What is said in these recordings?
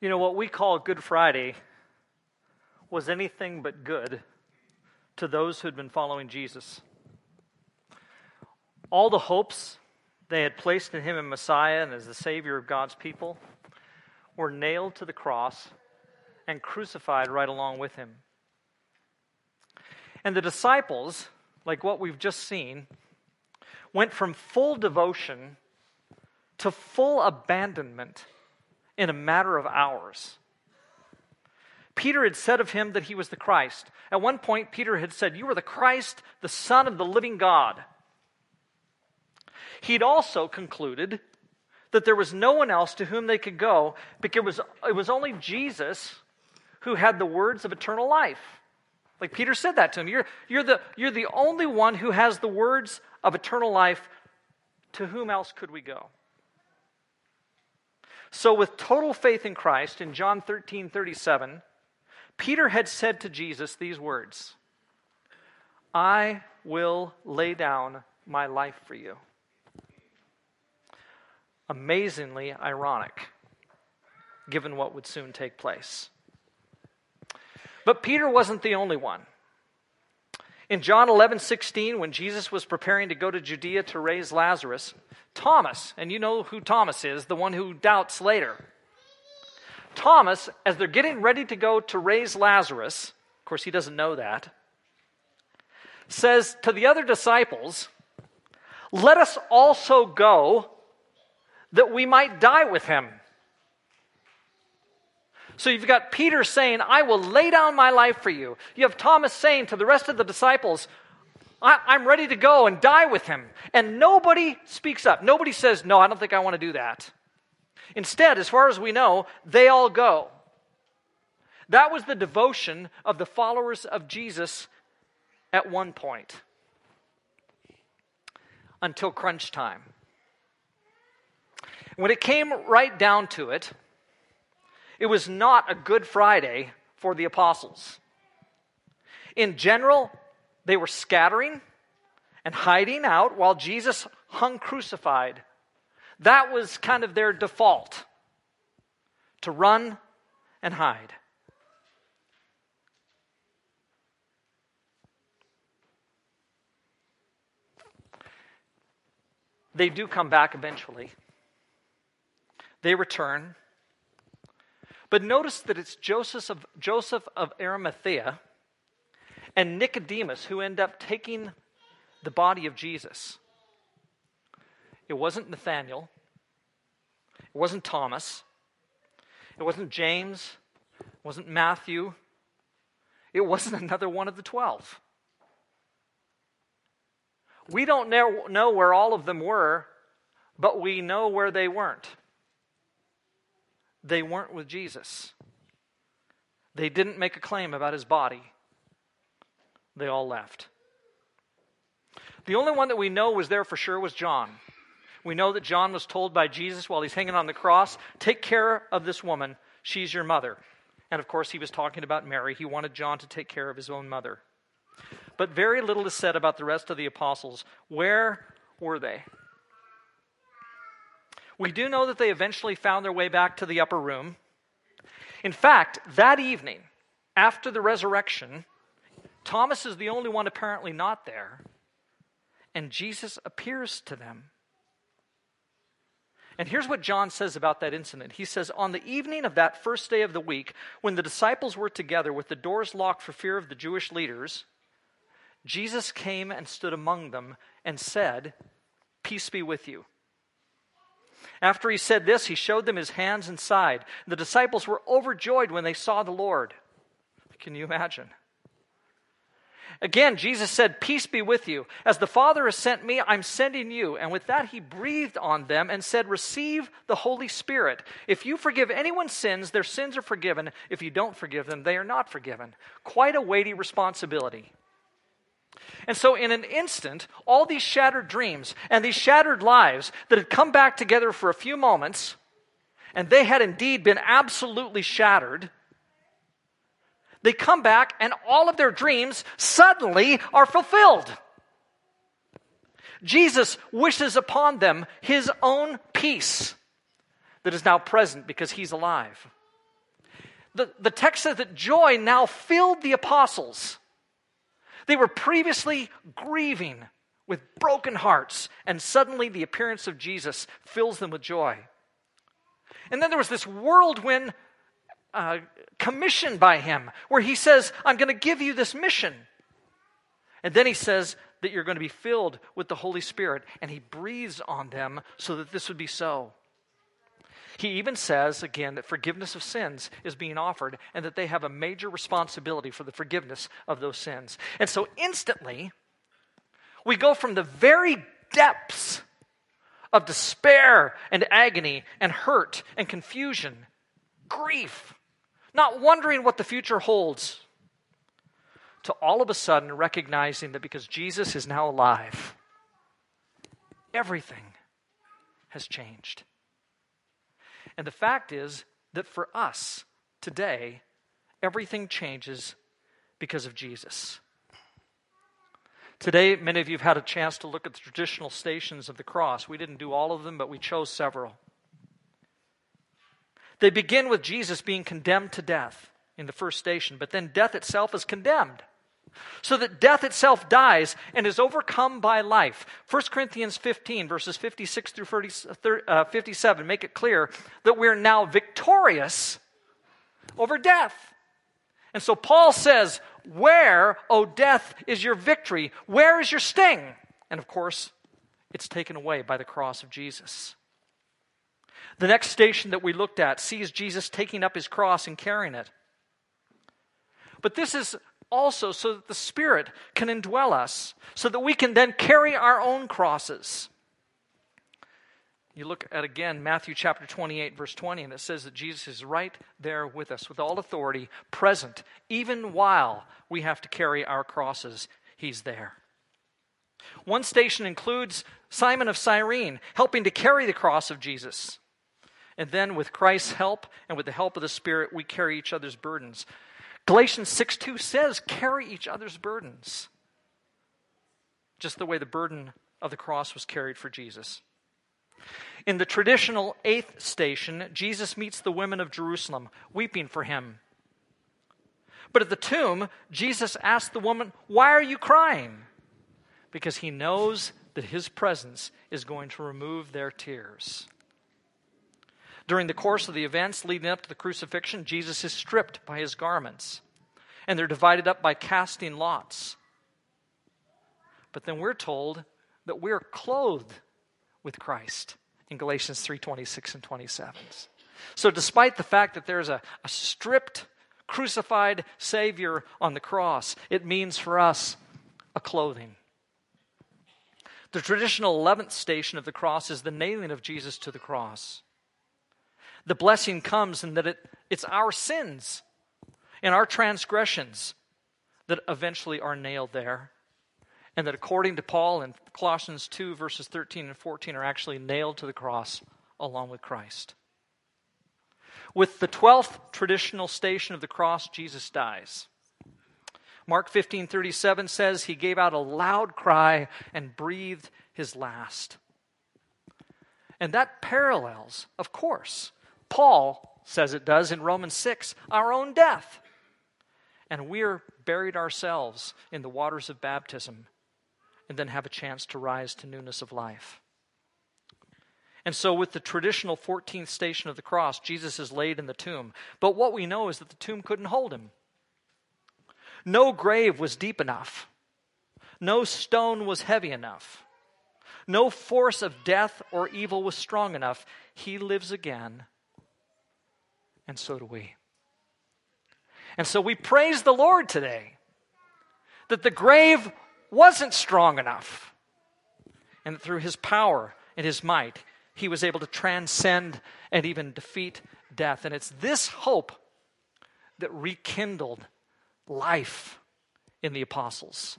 You know, what we call Good Friday was anything but good to those who had been following Jesus. All the hopes they had placed in him as Messiah and as the Savior of God's people were nailed to the cross and crucified right along with him. And the disciples, like what we've just seen, went from full devotion to full abandonment in a matter of hours. Peter had said of him that he was the Christ. At one point, Peter had said, You are the Christ, the Son of the living God. He'd also concluded that there was no one else to whom they could go because it was, it was only Jesus who had the words of eternal life. Like Peter said that to him. You're, you're, the, you're the only one who has the words of eternal life. To whom else could we go? So, with total faith in Christ, in John 13 37, Peter had said to Jesus these words I will lay down my life for you. Amazingly ironic, given what would soon take place. But Peter wasn't the only one. In John 11, 16, when Jesus was preparing to go to Judea to raise Lazarus, Thomas, and you know who Thomas is, the one who doubts later. Thomas, as they're getting ready to go to raise Lazarus, of course, he doesn't know that, says to the other disciples, Let us also go that we might die with him. So you've got Peter saying, I will lay down my life for you. You have Thomas saying to the rest of the disciples, I, am ready to go and die with him. And nobody speaks up. Nobody says, No, I don't think I want to do that. Instead, as far as we know, they all go. That was the devotion of the followers of Jesus at one point until crunch time. When it came right down to it, it was not a Good Friday for the apostles. In general, they were scattering and hiding out while Jesus hung crucified. That was kind of their default to run and hide. They do come back eventually. They return. But notice that it's Joseph of, Joseph of Arimathea and Nicodemus who end up taking the body of Jesus. It wasn't Nathaniel. It wasn't Thomas. It wasn't James. It wasn't Matthew. It wasn't another one of the twelve. We don't know where all of them were, but we know where they weren't. They weren't with Jesus. They didn't make a claim about his body. They all left. The only one that we know was there for sure was John. We know that John was told by Jesus while he's hanging on the cross, Take care of this woman. She's your mother. And of course, he was talking about Mary. He wanted John to take care of his own mother. But very little is said about the rest of the apostles. Where were they? We do know that they eventually found their way back to the upper room. In fact, that evening, after the resurrection, Thomas is the only one apparently not there, and Jesus appears to them. And here's what John says about that incident. He says, On the evening of that first day of the week, when the disciples were together with the doors locked for fear of the Jewish leaders, Jesus came and stood among them and said, Peace be with you. After he said this, he showed them his hands and side. The disciples were overjoyed when they saw the Lord. Can you imagine? Again, Jesus said, Peace be with you. As the Father has sent me, I'm sending you. And with that, he breathed on them and said, Receive the Holy Spirit. If you forgive anyone's sins, their sins are forgiven. If you don't forgive them, they are not forgiven. Quite a weighty responsibility. And so, in an instant, all these shattered dreams and these shattered lives that had come back together for a few moments, and they had indeed been absolutely shattered, they come back and all of their dreams suddenly are fulfilled. Jesus wishes upon them his own peace that is now present because he's alive. The, the text says that joy now filled the apostles. They were previously grieving with broken hearts, and suddenly the appearance of Jesus fills them with joy. And then there was this whirlwind uh, commission by him where he says, I'm going to give you this mission. And then he says that you're going to be filled with the Holy Spirit, and he breathes on them so that this would be so. He even says, again, that forgiveness of sins is being offered and that they have a major responsibility for the forgiveness of those sins. And so instantly, we go from the very depths of despair and agony and hurt and confusion, grief, not wondering what the future holds, to all of a sudden recognizing that because Jesus is now alive, everything has changed. And the fact is that for us today, everything changes because of Jesus. Today, many of you have had a chance to look at the traditional stations of the cross. We didn't do all of them, but we chose several. They begin with Jesus being condemned to death in the first station, but then death itself is condemned. So that death itself dies and is overcome by life. 1 Corinthians 15, verses 56 through 30, uh, 57, make it clear that we're now victorious over death. And so Paul says, Where, O death, is your victory? Where is your sting? And of course, it's taken away by the cross of Jesus. The next station that we looked at sees Jesus taking up his cross and carrying it. But this is also so that the Spirit can indwell us, so that we can then carry our own crosses. You look at again Matthew chapter 28, verse 20, and it says that Jesus is right there with us, with all authority, present, even while we have to carry our crosses. He's there. One station includes Simon of Cyrene helping to carry the cross of Jesus. And then, with Christ's help and with the help of the Spirit, we carry each other's burdens. Galatians 6 2 says, carry each other's burdens. Just the way the burden of the cross was carried for Jesus. In the traditional eighth station, Jesus meets the women of Jerusalem, weeping for him. But at the tomb, Jesus asks the woman, Why are you crying? Because he knows that his presence is going to remove their tears. During the course of the events leading up to the crucifixion, Jesus is stripped by his garments, and they're divided up by casting lots. But then we're told that we're clothed with Christ in Galatians 3 26 and 27. So, despite the fact that there's a, a stripped, crucified Savior on the cross, it means for us a clothing. The traditional 11th station of the cross is the nailing of Jesus to the cross. The blessing comes in that it, it's our sins and our transgressions that eventually are nailed there and that according to Paul in Colossians 2, verses 13 and 14, are actually nailed to the cross along with Christ. With the 12th traditional station of the cross, Jesus dies. Mark 15, 37 says, He gave out a loud cry and breathed his last. And that parallels, of course, Paul says it does in Romans 6, our own death. And we're buried ourselves in the waters of baptism and then have a chance to rise to newness of life. And so, with the traditional 14th station of the cross, Jesus is laid in the tomb. But what we know is that the tomb couldn't hold him. No grave was deep enough, no stone was heavy enough, no force of death or evil was strong enough. He lives again, and so do we. And so, we praise the Lord today that the grave wasn't strong enough. And that through his power and his might, he was able to transcend and even defeat death. And it's this hope that rekindled life in the apostles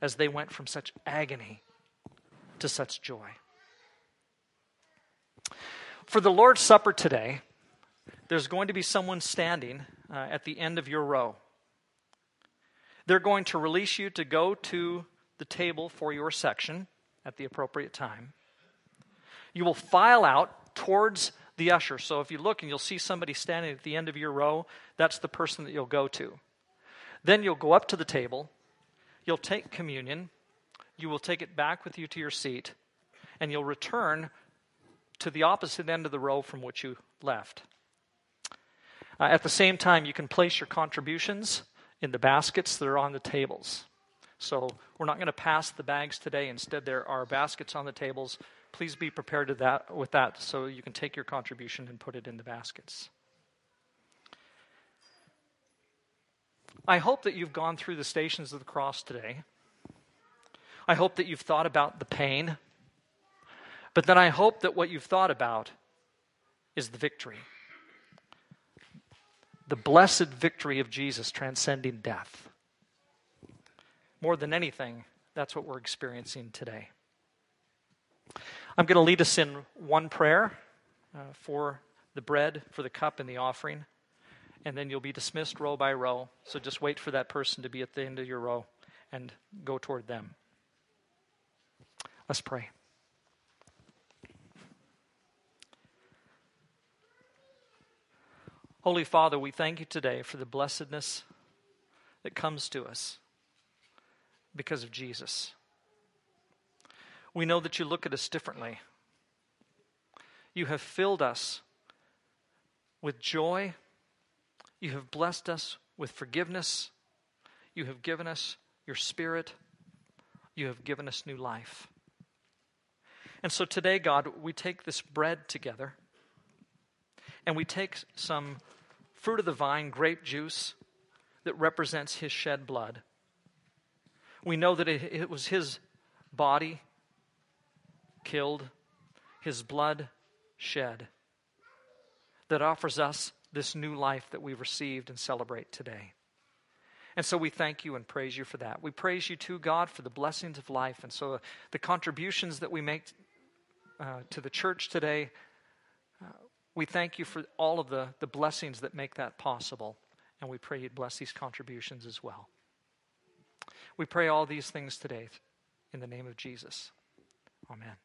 as they went from such agony to such joy. For the Lord's Supper today, there's going to be someone standing uh, at the end of your row. They're going to release you to go to the table for your section at the appropriate time. You will file out towards the usher. So if you look and you'll see somebody standing at the end of your row, that's the person that you'll go to. Then you'll go up to the table, you'll take communion, you will take it back with you to your seat, and you'll return to the opposite end of the row from which you left. Uh, at the same time, you can place your contributions in the baskets that are on the tables. So we're not going to pass the bags today. Instead, there are baskets on the tables. Please be prepared to that, with that so you can take your contribution and put it in the baskets. I hope that you've gone through the stations of the cross today. I hope that you've thought about the pain. But then I hope that what you've thought about is the victory. The blessed victory of Jesus transcending death. More than anything, that's what we're experiencing today. I'm going to lead us in one prayer uh, for the bread, for the cup, and the offering. And then you'll be dismissed row by row. So just wait for that person to be at the end of your row and go toward them. Let's pray. Holy Father, we thank you today for the blessedness that comes to us because of Jesus. We know that you look at us differently. You have filled us with joy. You have blessed us with forgiveness. You have given us your spirit. You have given us new life. And so today, God, we take this bread together and we take some fruit of the vine, grape juice, that represents his shed blood. We know that it, was his body killed, his blood shed, that offers us this new life that we've received and celebrate today. And so we thank you and praise you for that. We praise you too, God, for the blessings of life. And so the contributions that we make uh, to the church today, we thank you for all of the, the blessings that make that possible. And we pray you'd bless these contributions as well. We pray all these things today in the name of Jesus. Amen.